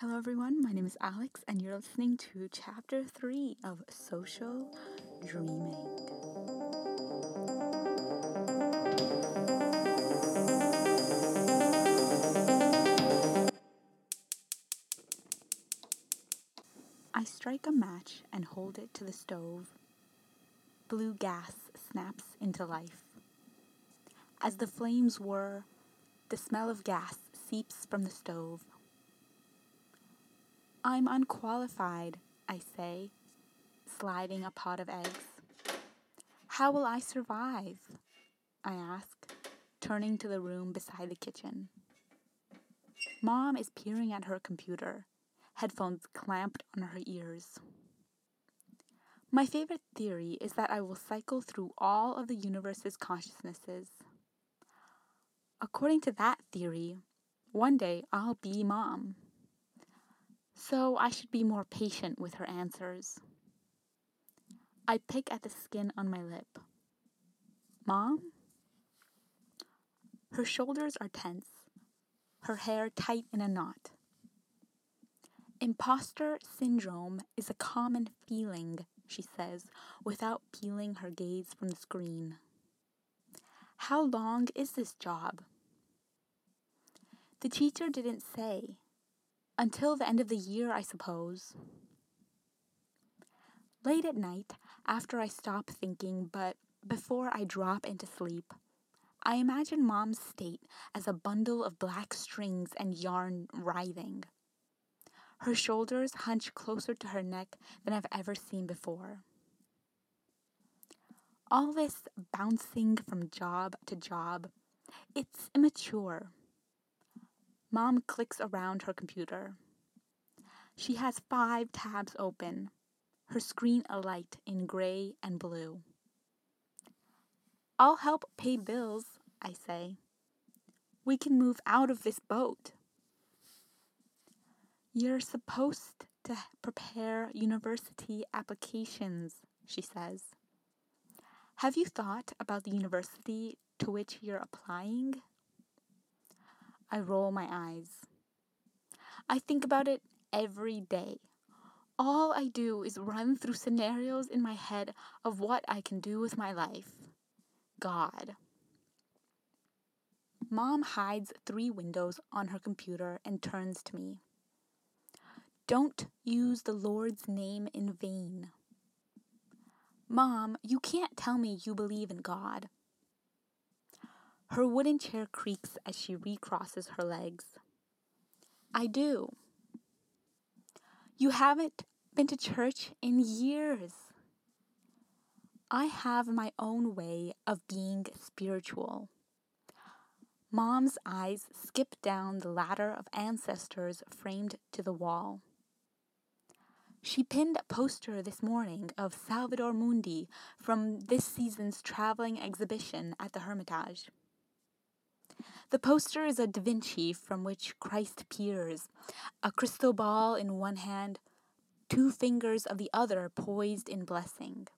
Hello, everyone. My name is Alex, and you're listening to Chapter 3 of Social Dreaming. I strike a match and hold it to the stove. Blue gas snaps into life. As the flames whir, the smell of gas seeps from the stove. I'm unqualified, I say, sliding a pot of eggs. How will I survive? I ask, turning to the room beside the kitchen. Mom is peering at her computer, headphones clamped on her ears. My favorite theory is that I will cycle through all of the universe's consciousnesses. According to that theory, one day I'll be mom. So I should be more patient with her answers. I pick at the skin on my lip. Mom? Her shoulders are tense, her hair tight in a knot. Imposter syndrome is a common feeling, she says, without peeling her gaze from the screen. How long is this job? The teacher didn't say. Until the end of the year, I suppose. Late at night, after I stop thinking, but before I drop into sleep, I imagine Mom's state as a bundle of black strings and yarn writhing. Her shoulders hunch closer to her neck than I've ever seen before. All this bouncing from job to job, it's immature. Mom clicks around her computer. She has five tabs open, her screen alight in gray and blue. I'll help pay bills, I say. We can move out of this boat. You're supposed to prepare university applications, she says. Have you thought about the university to which you're applying? I roll my eyes. I think about it every day. All I do is run through scenarios in my head of what I can do with my life. God. Mom hides three windows on her computer and turns to me. Don't use the Lord's name in vain. Mom, you can't tell me you believe in God. Her wooden chair creaks as she recrosses her legs. I do. You haven't been to church in years. I have my own way of being spiritual. Mom's eyes skip down the ladder of ancestors framed to the wall. She pinned a poster this morning of Salvator Mundi from this season's traveling exhibition at the Hermitage. The poster is a Da Vinci from which Christ peers, a crystal ball in one hand, two fingers of the other poised in blessing.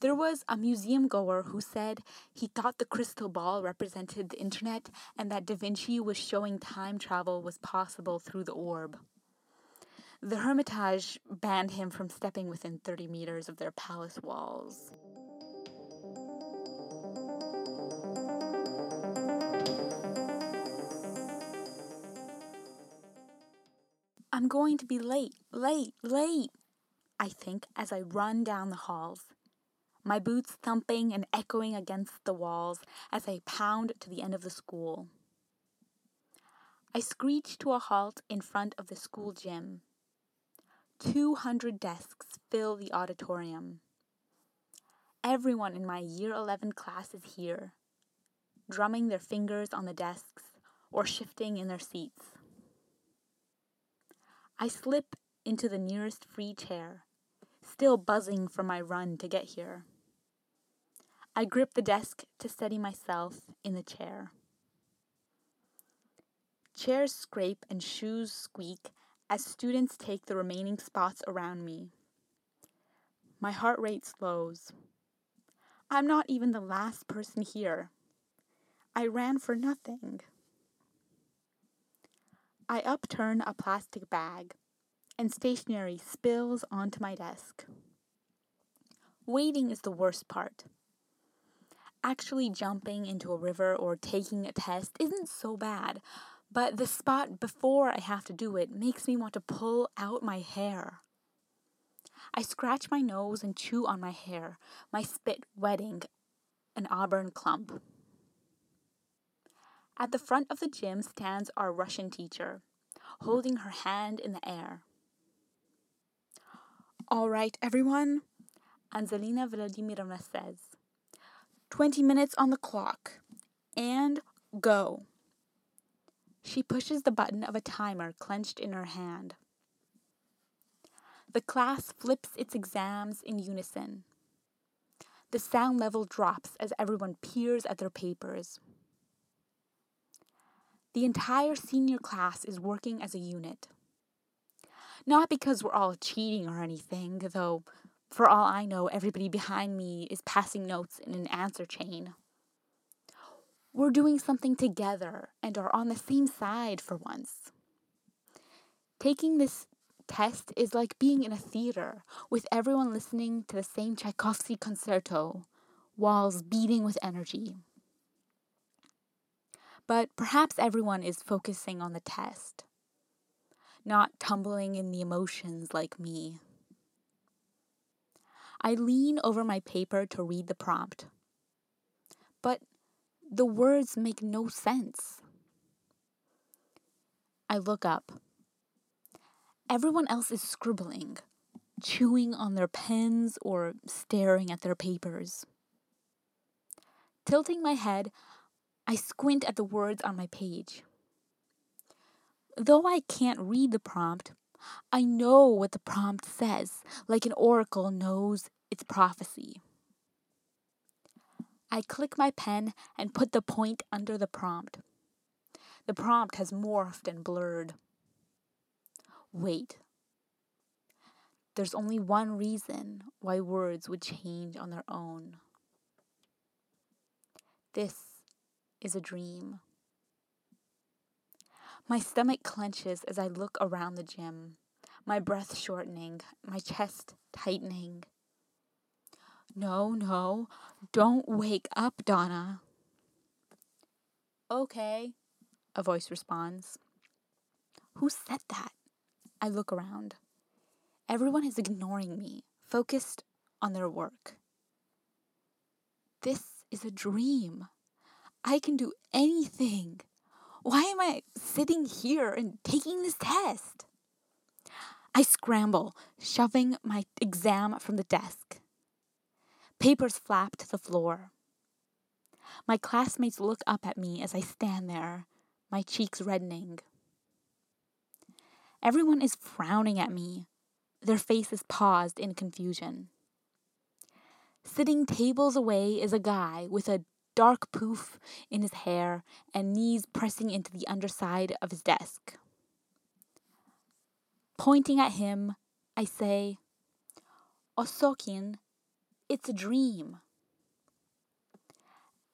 There was a museum goer who said he thought the crystal ball represented the internet and that Da Vinci was showing time travel was possible through the orb. The Hermitage banned him from stepping within 30 meters of their palace walls. I'm going to be late, late, late, I think as I run down the halls, my boots thumping and echoing against the walls as I pound to the end of the school. I screech to a halt in front of the school gym. 200 desks fill the auditorium. Everyone in my year 11 class is here, drumming their fingers on the desks or shifting in their seats. I slip into the nearest free chair, still buzzing from my run to get here. I grip the desk to steady myself in the chair. Chairs scrape and shoes squeak as students take the remaining spots around me. My heart rate slows. I'm not even the last person here. I ran for nothing. I upturn a plastic bag, and stationery spills onto my desk. Waiting is the worst part. Actually, jumping into a river or taking a test isn't so bad, but the spot before I have to do it makes me want to pull out my hair. I scratch my nose and chew on my hair, my spit wetting an auburn clump. At the front of the gym stands our Russian teacher, holding her hand in the air. All right, everyone, Anzelina Vladimirovna says. 20 minutes on the clock. And go. She pushes the button of a timer clenched in her hand. The class flips its exams in unison. The sound level drops as everyone peers at their papers. The entire senior class is working as a unit. Not because we're all cheating or anything, though, for all I know, everybody behind me is passing notes in an answer chain. We're doing something together and are on the same side for once. Taking this test is like being in a theater with everyone listening to the same Tchaikovsky concerto, walls beating with energy. But perhaps everyone is focusing on the test, not tumbling in the emotions like me. I lean over my paper to read the prompt. But the words make no sense. I look up. Everyone else is scribbling, chewing on their pens or staring at their papers. Tilting my head, I squint at the words on my page. Though I can't read the prompt, I know what the prompt says, like an oracle knows its prophecy. I click my pen and put the point under the prompt. The prompt has morphed and blurred. Wait. There's only one reason why words would change on their own. This is a dream. My stomach clenches as I look around the gym, my breath shortening, my chest tightening. No, no, don't wake up, Donna. Okay, a voice responds. Who said that? I look around. Everyone is ignoring me, focused on their work. This is a dream. I can do anything. Why am I sitting here and taking this test? I scramble, shoving my exam from the desk. Papers flap to the floor. My classmates look up at me as I stand there, my cheeks reddening. Everyone is frowning at me, their faces paused in confusion. Sitting tables away is a guy with a dark poof in his hair and knees pressing into the underside of his desk. Pointing at him, I say, Osokin, it's a dream.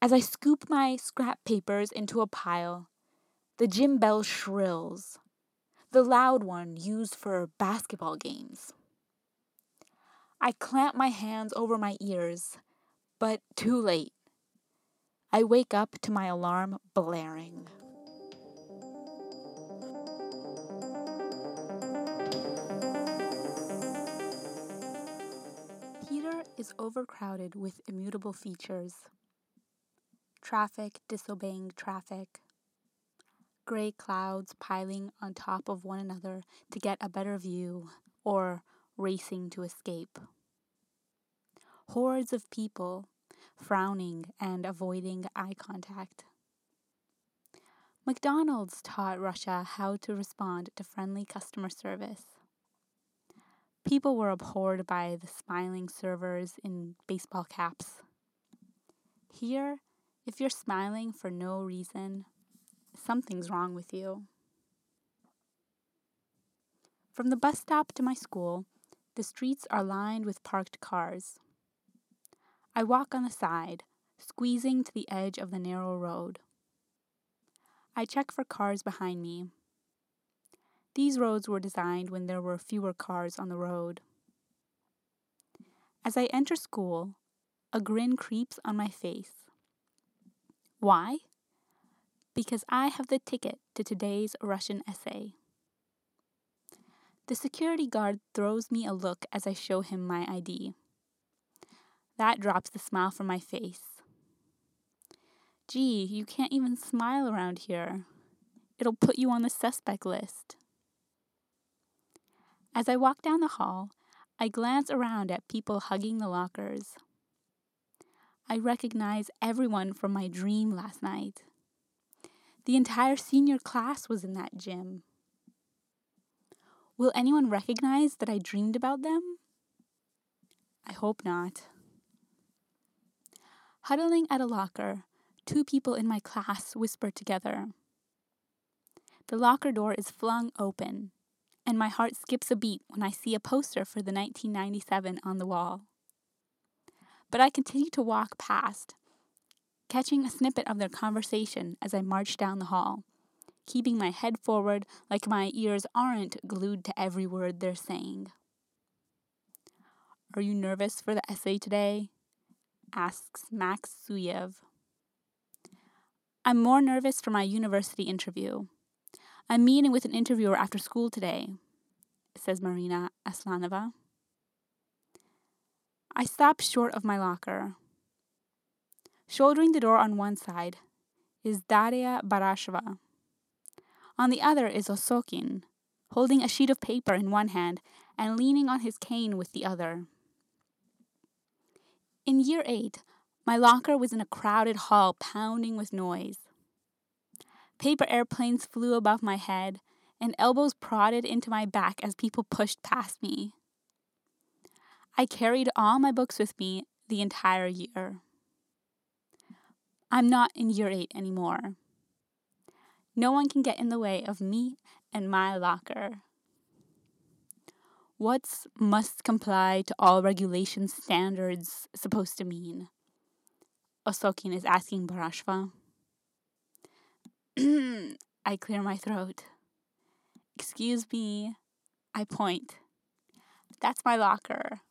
As I scoop my scrap papers into a pile, the gym bell shrills, the loud one used for basketball games. I clamp my hands over my ears, but too late. I wake up to my alarm blaring. Peter is overcrowded with immutable features traffic disobeying traffic, gray clouds piling on top of one another to get a better view, or racing to escape. Hordes of people frowning and avoiding eye contact. McDonald's taught Russia how to respond to friendly customer service. People were abhorred by the smiling servers in baseball caps. Here, if you're smiling for no reason, something's wrong with you. From the bus stop to my school, the streets are lined with parked cars. I walk on the side, squeezing to the edge of the narrow road. I check for cars behind me. These roads were designed when there were fewer cars on the road. As I enter school, a grin creeps on my face. Why? Because I have the ticket to today's Russian essay. The security guard throws me a look as I show him my ID. That drops the smile from my face. Gee, you can't even smile around here. It'll put you on the suspect list. As I walk down the hall, I glance around at people hugging the lockers. I recognize everyone from my dream last night. The entire senior class was in that gym. Will anyone recognize that I dreamed about them? I hope not. Huddling at a locker, two people in my class whisper together. The locker door is flung open, and my heart skips a beat when I see a poster for the 1997 on the wall. But I continue to walk past, catching a snippet of their conversation as I march down the hall, keeping my head forward like my ears aren't glued to every word they're saying. Are you nervous for the essay today? Asks Max Zuyev. I'm more nervous for my university interview. I'm meeting with an interviewer after school today, says Marina Aslanova. I stop short of my locker. Shouldering the door on one side is Daria Barasheva. On the other is Osokin, holding a sheet of paper in one hand and leaning on his cane with the other. In year eight, my locker was in a crowded hall pounding with noise. Paper airplanes flew above my head, and elbows prodded into my back as people pushed past me. I carried all my books with me the entire year. I'm not in year eight anymore. No one can get in the way of me and my locker. What's must comply to all regulation standards supposed to mean? Osokin is asking Barashva. I clear my throat. Excuse me. I point. That's my locker.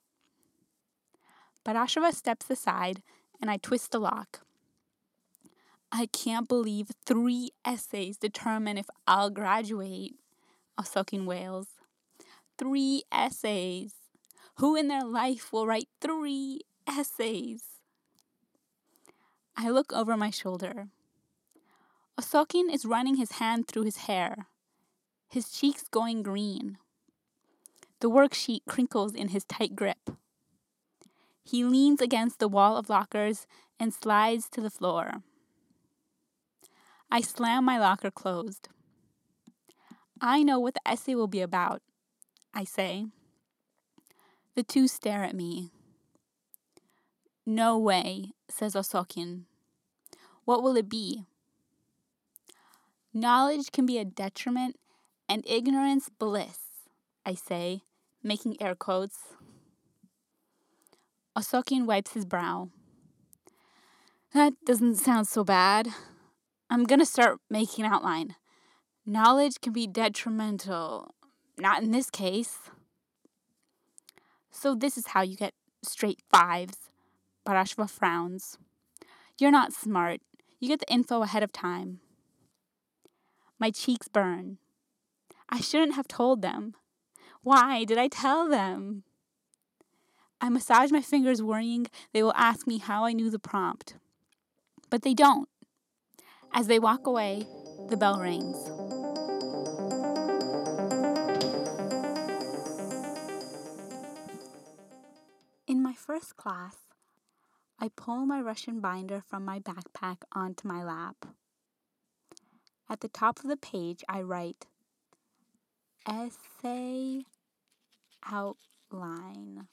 Barashva steps aside and I twist the lock. I can't believe three essays determine if I'll graduate, Osokin wails three essays. Who in their life will write three essays? I look over my shoulder. Osokin is running his hand through his hair, his cheeks going green. The worksheet crinkles in his tight grip. He leans against the wall of lockers and slides to the floor. I slam my locker closed. I know what the essay will be about, I say. The two stare at me. No way, says Osokin. What will it be? Knowledge can be a detriment and ignorance bliss, I say, making air quotes. Osokin wipes his brow. That doesn't sound so bad. I'm gonna start making an outline. Knowledge can be detrimental not in this case. So, this is how you get straight fives. Barashva frowns. You're not smart. You get the info ahead of time. My cheeks burn. I shouldn't have told them. Why did I tell them? I massage my fingers, worrying they will ask me how I knew the prompt. But they don't. As they walk away, the bell rings. First class, I pull my Russian binder from my backpack onto my lap. At the top of the page, I write Essay Outline.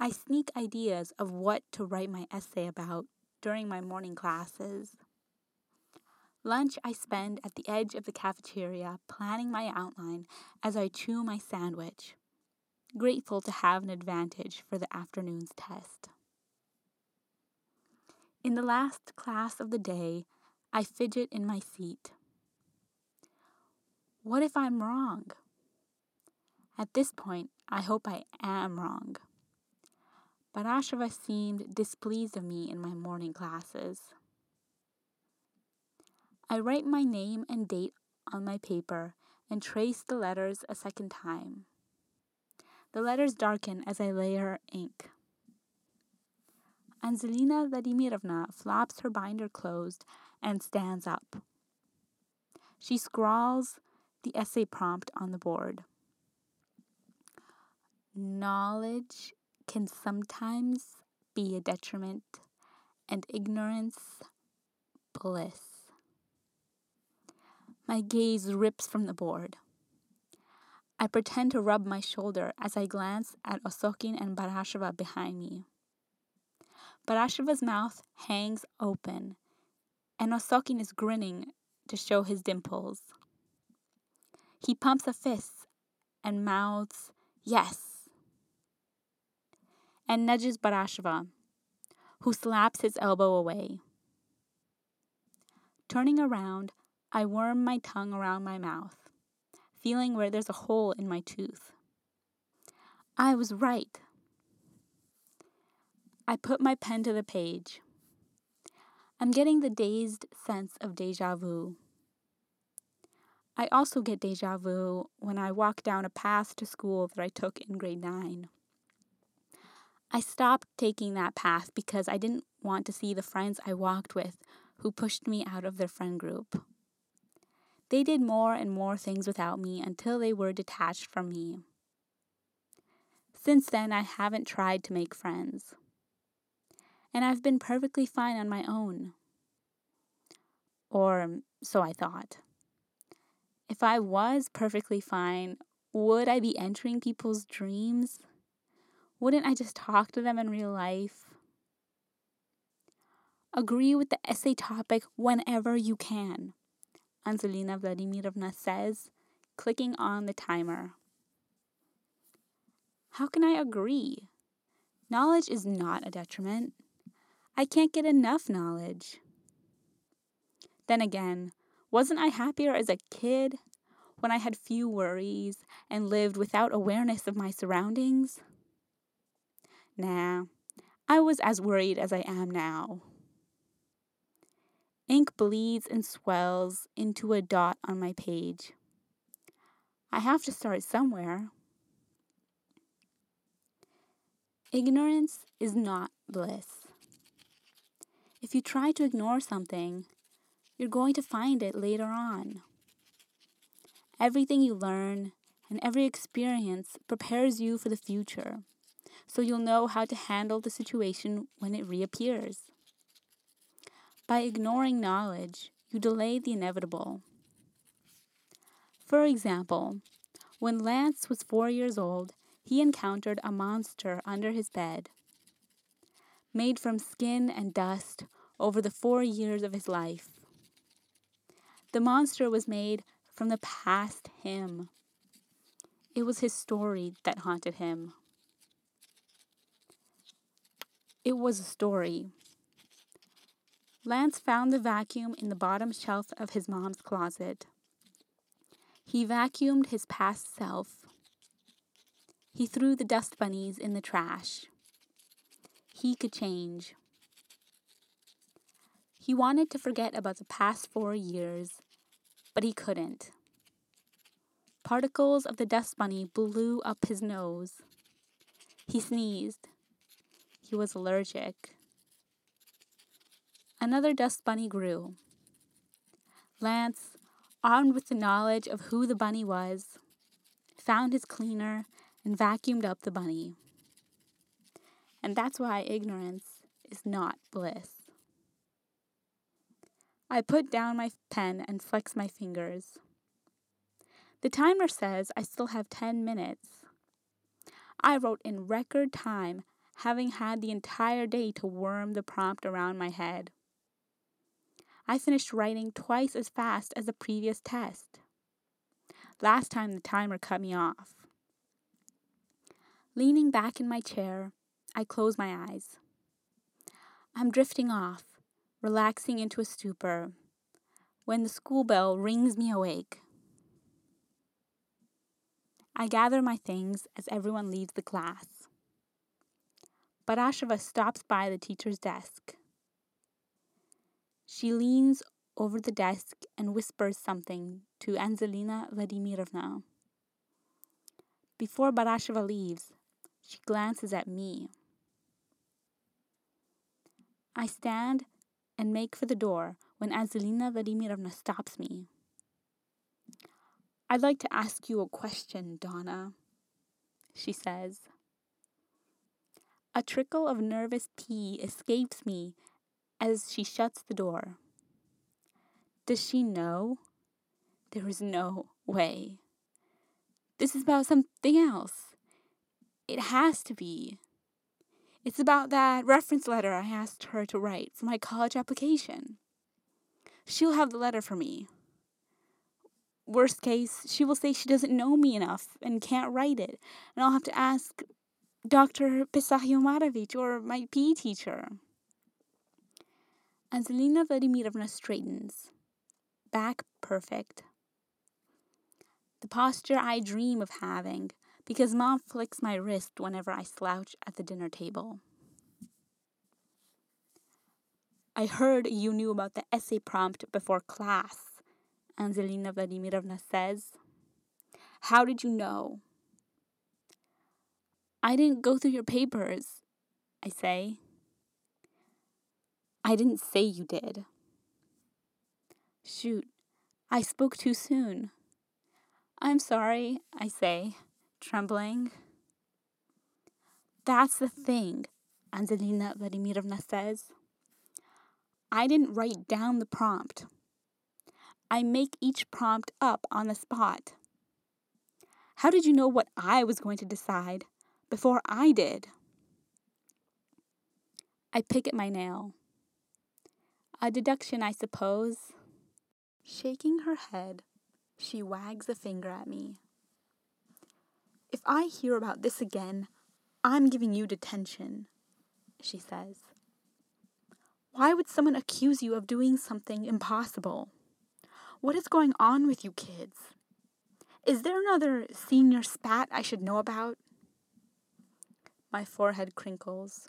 I sneak ideas of what to write my essay about during my morning classes. Lunch I spend at the edge of the cafeteria planning my outline as I chew my sandwich grateful to have an advantage for the afternoon's test. In the last class of the day, I fidget in my seat. What if I'm wrong? At this point, I hope I am wrong. Barasheva seemed displeased of me in my morning classes. I write my name and date on my paper and trace the letters a second time. The letters darken as I layer ink. Anzelina Vladimirovna flops her binder closed and stands up. She scrawls the essay prompt on the board. Knowledge can sometimes be a detriment, and ignorance, bliss. My gaze rips from the board. I pretend to rub my shoulder as I glance at Osokin and Barasheva behind me. Barasheva's mouth hangs open, and Osokin is grinning to show his dimples. He pumps a fist and mouths, Yes, and nudges Barasheva, who slaps his elbow away. Turning around, I worm my tongue around my mouth feeling where there's a hole in my tooth. I was right. I put my pen to the page. I'm getting the dazed sense of deja vu. I also get deja vu when I walk down a path to school that I took in grade 9. I stopped taking that path because I didn't want to see the friends I walked with who pushed me out of their friend group. They did more and more things without me until they were detached from me. Since then, I haven't tried to make friends. And I've been perfectly fine on my own. Or um, so I thought. If I was perfectly fine, would I be entering people's dreams? Wouldn't I just talk to them in real life? Agree with the essay topic whenever you can. Anzelina Vladimirovna says, clicking on the timer. How can I agree? Knowledge is not a detriment. I can't get enough knowledge. Then again, wasn't I happier as a kid when I had few worries and lived without awareness of my surroundings? Nah, I was as worried as I am now. Ink bleeds and swells into a dot on my page. I have to start somewhere. Ignorance is not bliss. If you try to ignore something, you're going to find it later on. Everything you learn and every experience prepares you for the future, so you'll know how to handle the situation when it reappears. By ignoring knowledge, you delay the inevitable. For example, when Lance was four years old, he encountered a monster under his bed. Made from skin and dust over the four years of his life. The monster was made from the past him. It was his story that haunted him. It was a story Lance found the vacuum in the bottom shelf of his mom's closet. He vacuumed his past self. He threw the dust bunnies in the trash. He could change. He wanted to forget about the past four years, but he couldn't. Particles of the dust bunny blew up his nose. He sneezed. He was allergic. Another dust bunny grew. Lance, armed with the knowledge of who the bunny was, found his cleaner and vacuumed up the bunny. And that's why ignorance is not bliss. I put down my pen and flex my fingers. The timer says I still have 10 minutes. I wrote in record time, having had the entire day to worm the prompt around my head. I finished writing twice as fast as the previous test. Last time the timer cut me off. Leaning back in my chair, I close my eyes. I'm drifting off, relaxing into a stupor, when the school bell rings me awake. I gather my things as everyone leaves the class. Barasheva stops by the teacher's desk. She leans over the desk and whispers something to Anzelina Vladimirovna. Before Barasheva leaves, she glances at me. I stand and make for the door when Anzelina Vladimirovna stops me. I'd like to ask you a question, Donna, she says. A trickle of nervous pee escapes me as she shuts the door. Does she know? There is no way. This is about something else. It has to be. It's about that reference letter I asked her to write for my college application. She'll have the letter for me. Worst case, she will say she doesn't know me enough and can't write it, and I'll have to ask Dr. Pisahiomarovich or my PE teacher. Anzelina Vladimirovna straightens, back perfect. The posture I dream of having because mom flicks my wrist whenever I slouch at the dinner table. I heard you knew about the essay prompt before class, Anzelina Vladimirovna says. How did you know? I didn't go through your papers, I say. I didn't say you did. Shoot, I spoke too soon. I'm sorry, I say trembling. That's the thing, Angelina Vladimirovna says. I didn't write down the prompt. I make each prompt up on the spot. How did you know what I was going to decide before I did? I pick at my nail. A deduction, I suppose. Shaking her head, she wags a finger at me. If I hear about this again, I'm giving you detention, she says. Why would someone accuse you of doing something impossible? What is going on with you kids? Is there another senior spat I should know about? My forehead crinkles.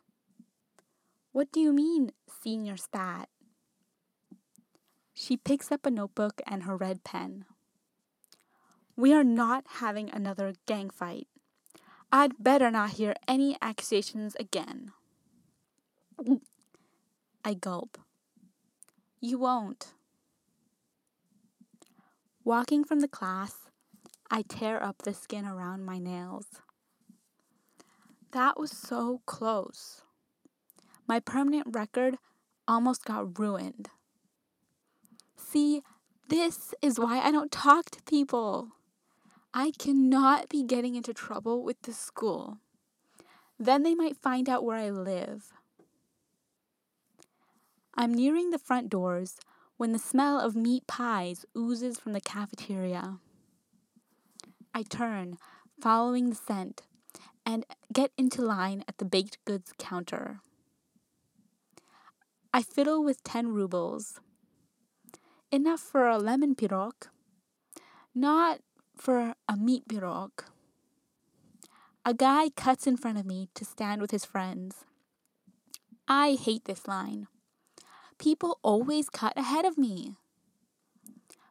What do you mean, senior spat? She picks up a notebook and her red pen. We are not having another gang fight. I'd better not hear any accusations again. I gulp. You won't. Walking from the class, I tear up the skin around my nails. That was so close. My permanent record almost got ruined. See, this is why I don't talk to people. I cannot be getting into trouble with the school. Then they might find out where I live. I'm nearing the front doors when the smell of meat pies oozes from the cafeteria. I turn, following the scent, and get into line at the baked goods counter. I fiddle with 10 rubles. Enough for a lemon pirog. Not for a meat pirog. A guy cuts in front of me to stand with his friends. I hate this line. People always cut ahead of me.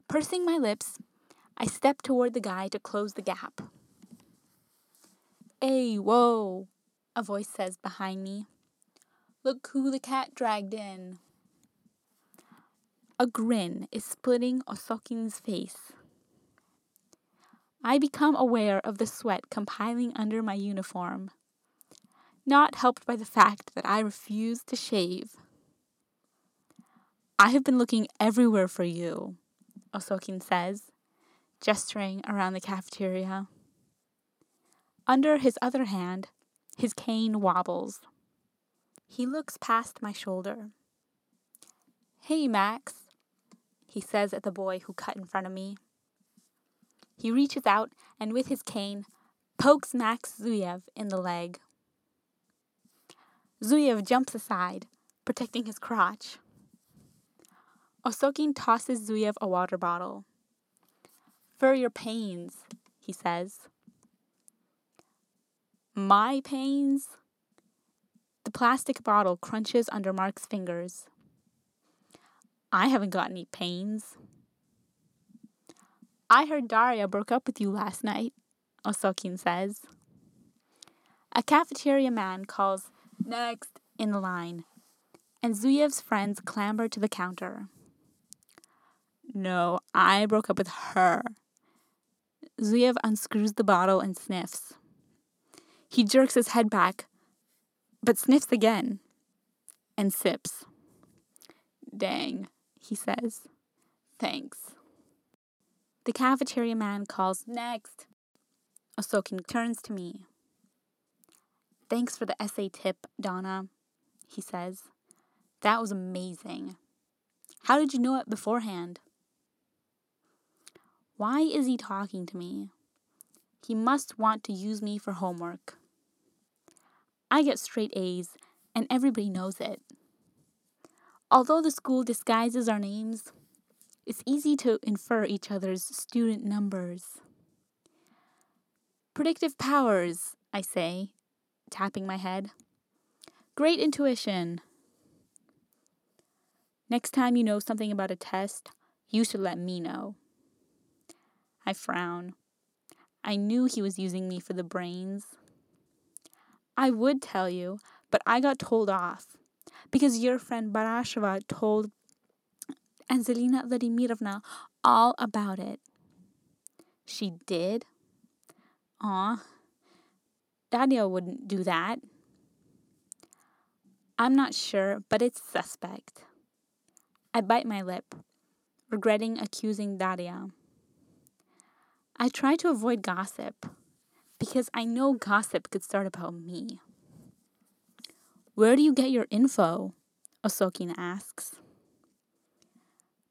Pursing my lips, I step toward the guy to close the gap. Hey, whoa, a voice says behind me. Look who the cat dragged in. A grin is splitting Osokin's face. I become aware of the sweat compiling under my uniform, not helped by the fact that I refuse to shave. I have been looking everywhere for you, Osokin says, gesturing around the cafeteria. Under his other hand, his cane wobbles. He looks past my shoulder. Hey, Max, he says at the boy who cut in front of me. He reaches out and with his cane pokes Max Zuyev in the leg. Zuyev jumps aside, protecting his crotch. Osokin tosses Zuyev a water bottle. For your pains, he says. My pains? The plastic bottle crunches under Mark's fingers. I haven't got any pains. I heard Daria broke up with you last night, Osokin says. A cafeteria man calls next in the line, and Zuyev's friends clamber to the counter. No, I broke up with her. Zuyev unscrews the bottle and sniffs. He jerks his head back, but sniffs again and sips. Dang, he says. Thanks. The cafeteria man calls next. Osokin turns to me. Thanks for the essay tip, Donna, he says. That was amazing. How did you know it beforehand? Why is he talking to me? He must want to use me for homework. I get straight A's, and everybody knows it. Although the school disguises our names, it's easy to infer each other's student numbers. Predictive powers, I say, tapping my head. Great intuition. Next time you know something about a test, you should let me know. I frown. I knew he was using me for the brains. I would tell you, but I got told off because your friend Barasheva told Angelina Vladimirovna all about it. She did? Aw. Daria wouldn't do that. I'm not sure, but it's suspect. I bite my lip, regretting accusing Daria. I try to avoid gossip because I know gossip could start about me. Where do you get your info? Osokin asks.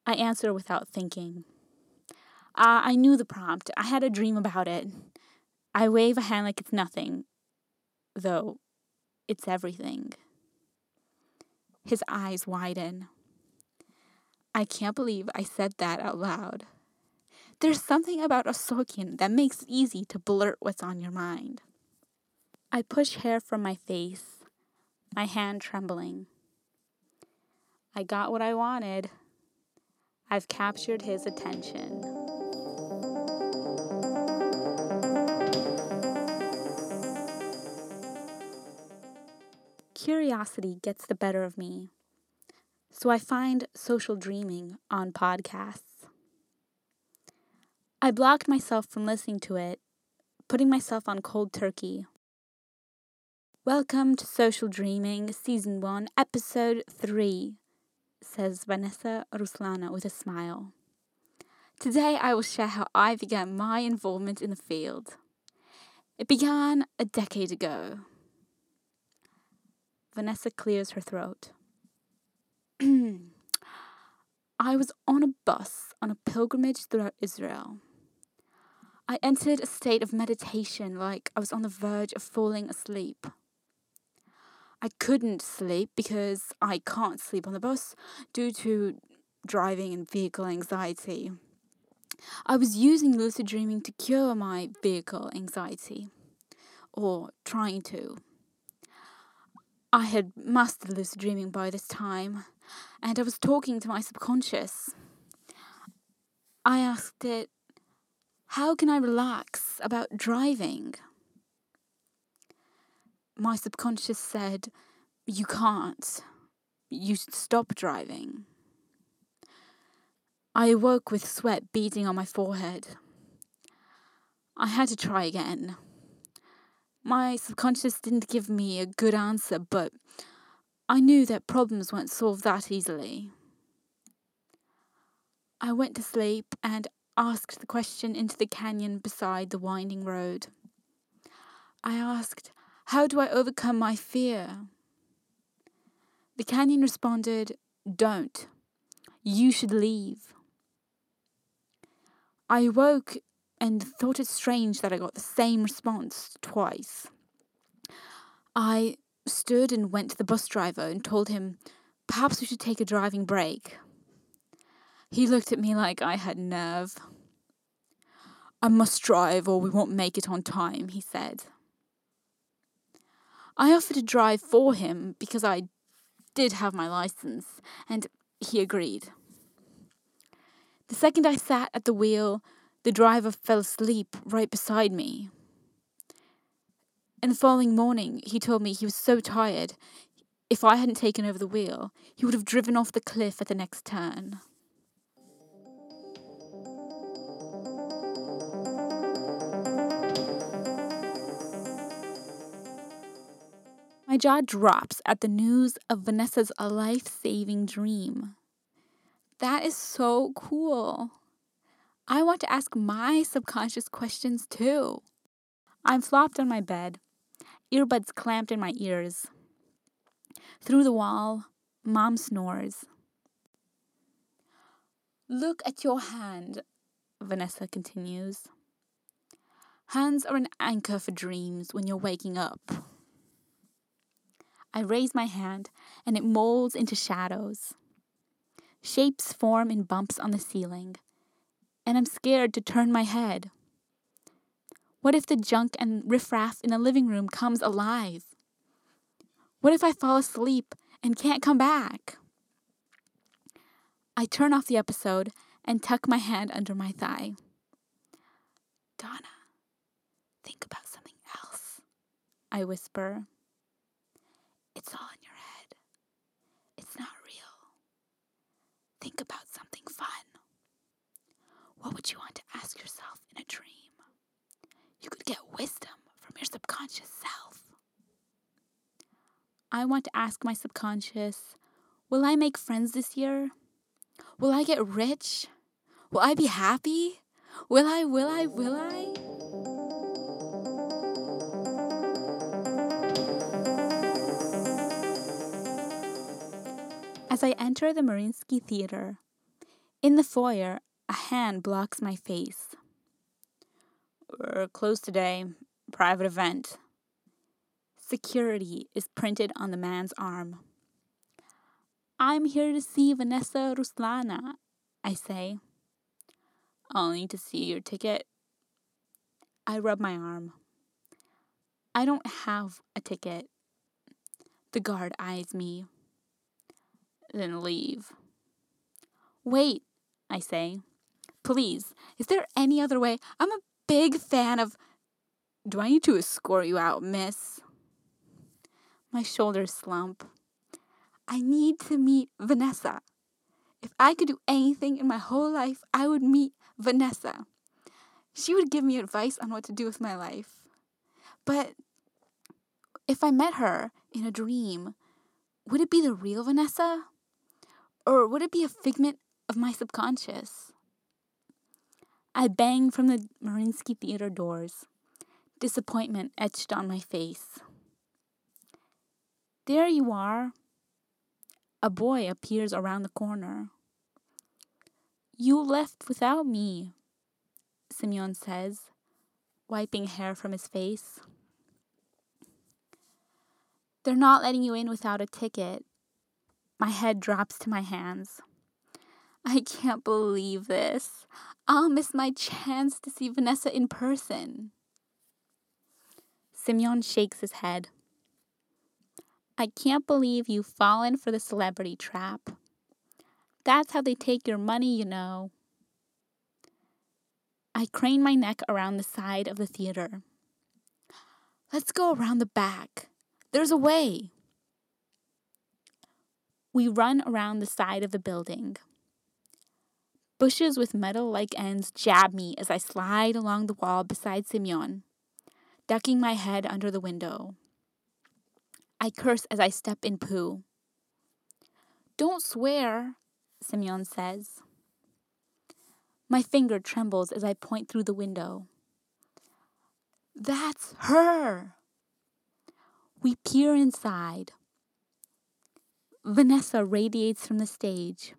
I answer without thinking. Uh, I knew the prompt. I had a dream about it. I wave a hand like it's nothing, though it's everything. His eyes widen. I can't believe I said that out loud. There's something about Osokin that makes it easy to blurt what's on your mind. I push hair from my face, my hand trembling. I got what I wanted. I've captured his attention. Curiosity gets the better of me, so I find social dreaming on podcasts. I blocked myself from listening to it, putting myself on cold turkey. Welcome to Social Dreaming, Season 1, Episode 3 says Vanessa Ruslana with a smile. Today I will share how I began my involvement in the field. It began a decade ago. Vanessa clears her throat. I was on a bus on a pilgrimage throughout Israel. I entered a state of meditation like I was on the verge of falling asleep. I couldn't sleep because I can't sleep on the bus due to driving and vehicle anxiety. I was using lucid dreaming to cure my vehicle anxiety, or trying to. I had mastered lucid dreaming by this time, and I was talking to my subconscious. I asked it, How can I relax about driving? My subconscious said, You can't. You should stop driving. I awoke with sweat beading on my forehead. I had to try again. My subconscious didn't give me a good answer, but I knew that problems weren't solved that easily. I went to sleep and asked the question into the canyon beside the winding road. I asked, how do I overcome my fear? The canyon responded, Don't. You should leave. I awoke and thought it strange that I got the same response twice. I stood and went to the bus driver and told him, Perhaps we should take a driving break. He looked at me like I had nerve. I must drive or we won't make it on time, he said. I offered to drive for him because I did have my license, and he agreed. The second I sat at the wheel, the driver fell asleep right beside me. And the following morning, he told me he was so tired, if I hadn't taken over the wheel, he would have driven off the cliff at the next turn. My jaw drops at the news of Vanessa's life saving dream. That is so cool. I want to ask my subconscious questions too. I'm flopped on my bed, earbuds clamped in my ears. Through the wall, Mom snores. Look at your hand, Vanessa continues. Hands are an anchor for dreams when you're waking up. I raise my hand and it molds into shadows. Shapes form in bumps on the ceiling, and I'm scared to turn my head. What if the junk and riffraff in the living room comes alive? What if I fall asleep and can't come back? I turn off the episode and tuck my hand under my thigh. Donna, think about something else, I whisper. It's all in your head. It's not real. Think about something fun. What would you want to ask yourself in a dream? You could get wisdom from your subconscious self. I want to ask my subconscious Will I make friends this year? Will I get rich? Will I be happy? Will I, will I, will I? As I enter the Mariinsky Theater, in the foyer, a hand blocks my face. We're closed today. Private event. Security is printed on the man's arm. I'm here to see Vanessa Ruslana, I say. Need to see your ticket. I rub my arm. I don't have a ticket. The guard eyes me then leave. Wait, I say. Please, is there any other way? I'm a big fan of. Do I need to escort you out, miss? My shoulders slump. I need to meet Vanessa. If I could do anything in my whole life, I would meet Vanessa. She would give me advice on what to do with my life. But if I met her in a dream, would it be the real Vanessa? Or would it be a figment of my subconscious? I bang from the Mariinsky Theater doors, disappointment etched on my face. There you are. A boy appears around the corner. You left without me, Simeon says, wiping hair from his face. They're not letting you in without a ticket, my head drops to my hands. I can't believe this. I'll miss my chance to see Vanessa in person. Simeon shakes his head. I can't believe you've fallen for the celebrity trap. That's how they take your money, you know. I crane my neck around the side of the theater. Let's go around the back. There's a way. We run around the side of the building. Bushes with metal like ends jab me as I slide along the wall beside Simeon, ducking my head under the window. I curse as I step in poo. Don't swear, Simeon says. My finger trembles as I point through the window. That's her! We peer inside. Vanessa radiates from the stage,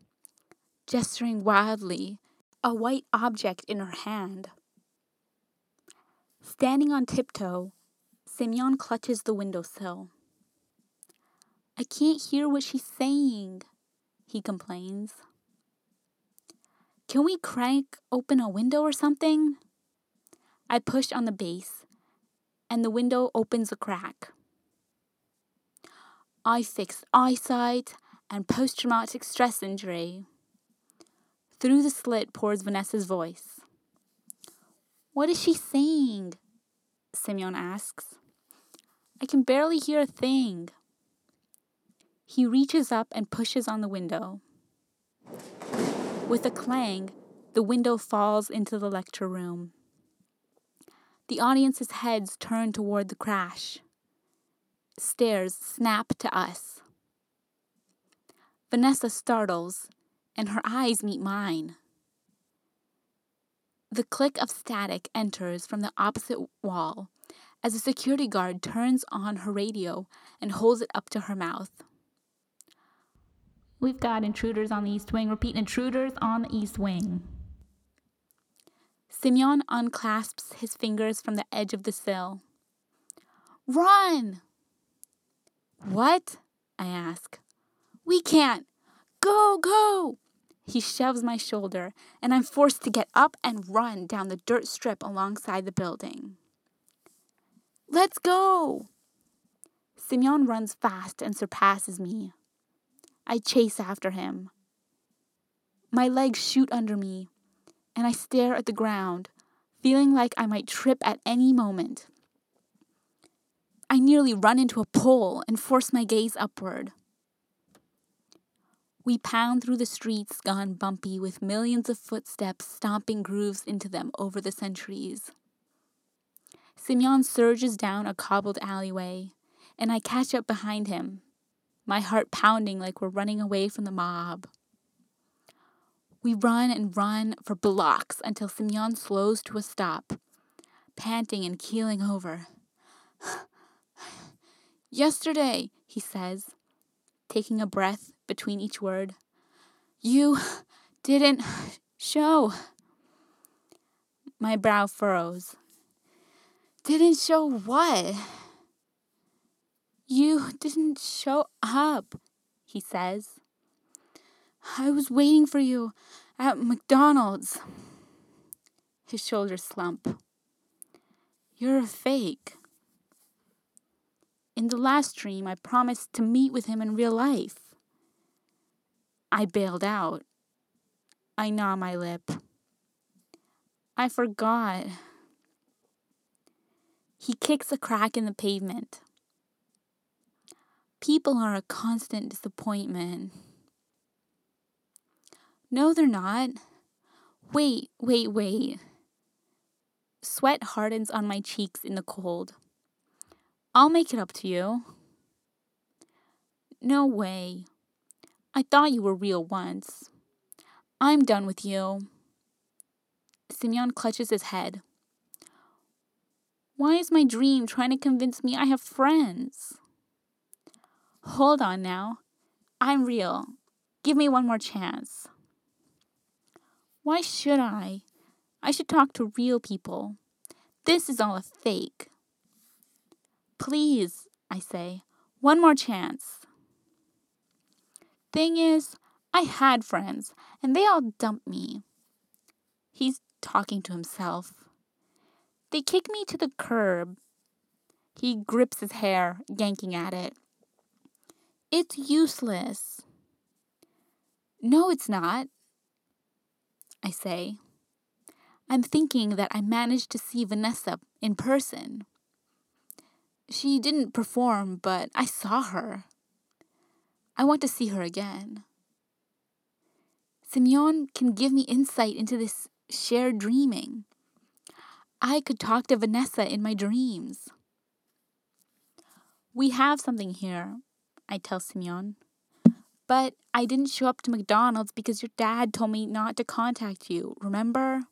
gesturing wildly, a white object in her hand. Standing on tiptoe, Simeon clutches the windowsill. I can't hear what she's saying, he complains. Can we crank open a window or something? I push on the base, and the window opens a crack. I fixed eyesight and post traumatic stress injury. Through the slit pours Vanessa's voice. What is she saying? Simeon asks. I can barely hear a thing. He reaches up and pushes on the window. With a clang, the window falls into the lecture room. The audience's heads turn toward the crash. Stares snap to us. Vanessa startles, and her eyes meet mine. The click of static enters from the opposite wall as a security guard turns on her radio and holds it up to her mouth. We've got intruders on the east wing. Repeat, intruders on the east wing. Simeon unclasps his fingers from the edge of the sill. Run! What? I ask. We can't. Go, go! He shoves my shoulder, and I'm forced to get up and run down the dirt strip alongside the building. Let's go! Simeon runs fast and surpasses me. I chase after him. My legs shoot under me, and I stare at the ground, feeling like I might trip at any moment. I nearly run into a pole and force my gaze upward. We pound through the streets gone bumpy with millions of footsteps stomping grooves into them over the centuries. Simeon surges down a cobbled alleyway, and I catch up behind him, my heart pounding like we're running away from the mob. We run and run for blocks until Simeon slows to a stop, panting and keeling over. Yesterday, he says, taking a breath between each word, you didn't show. My brow furrows. Didn't show what? You didn't show up, he says. I was waiting for you at McDonald's. His shoulders slump. You're a fake. In the last dream, I promised to meet with him in real life. I bailed out. I gnaw my lip. I forgot. He kicks a crack in the pavement. People are a constant disappointment. No, they're not. Wait, wait, wait. Sweat hardens on my cheeks in the cold. I'll make it up to you. No way. I thought you were real once. I'm done with you. Simeon clutches his head. Why is my dream trying to convince me I have friends? Hold on now. I'm real. Give me one more chance. Why should I? I should talk to real people. This is all a fake. Please, I say, one more chance. Thing is, I had friends, and they all dumped me. He's talking to himself. They kick me to the curb. He grips his hair, yanking at it. It's useless. No, it's not. I say. I'm thinking that I managed to see Vanessa in person. She didn't perform, but I saw her. I want to see her again. Simeon can give me insight into this shared dreaming. I could talk to Vanessa in my dreams. We have something here, I tell Simeon. But I didn't show up to McDonald's because your dad told me not to contact you, remember?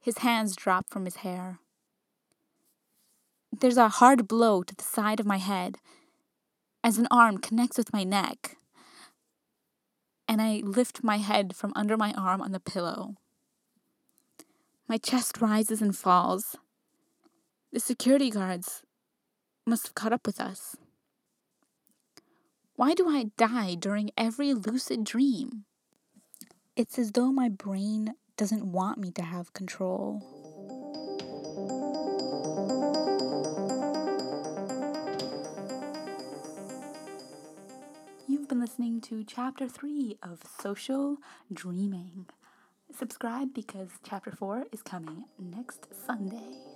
His hands drop from his hair. There's a hard blow to the side of my head as an arm connects with my neck, and I lift my head from under my arm on the pillow. My chest rises and falls. The security guards must have caught up with us. Why do I die during every lucid dream? It's as though my brain doesn't want me to have control. You've been listening to Chapter 3 of Social Dreaming. Subscribe because Chapter 4 is coming next Sunday.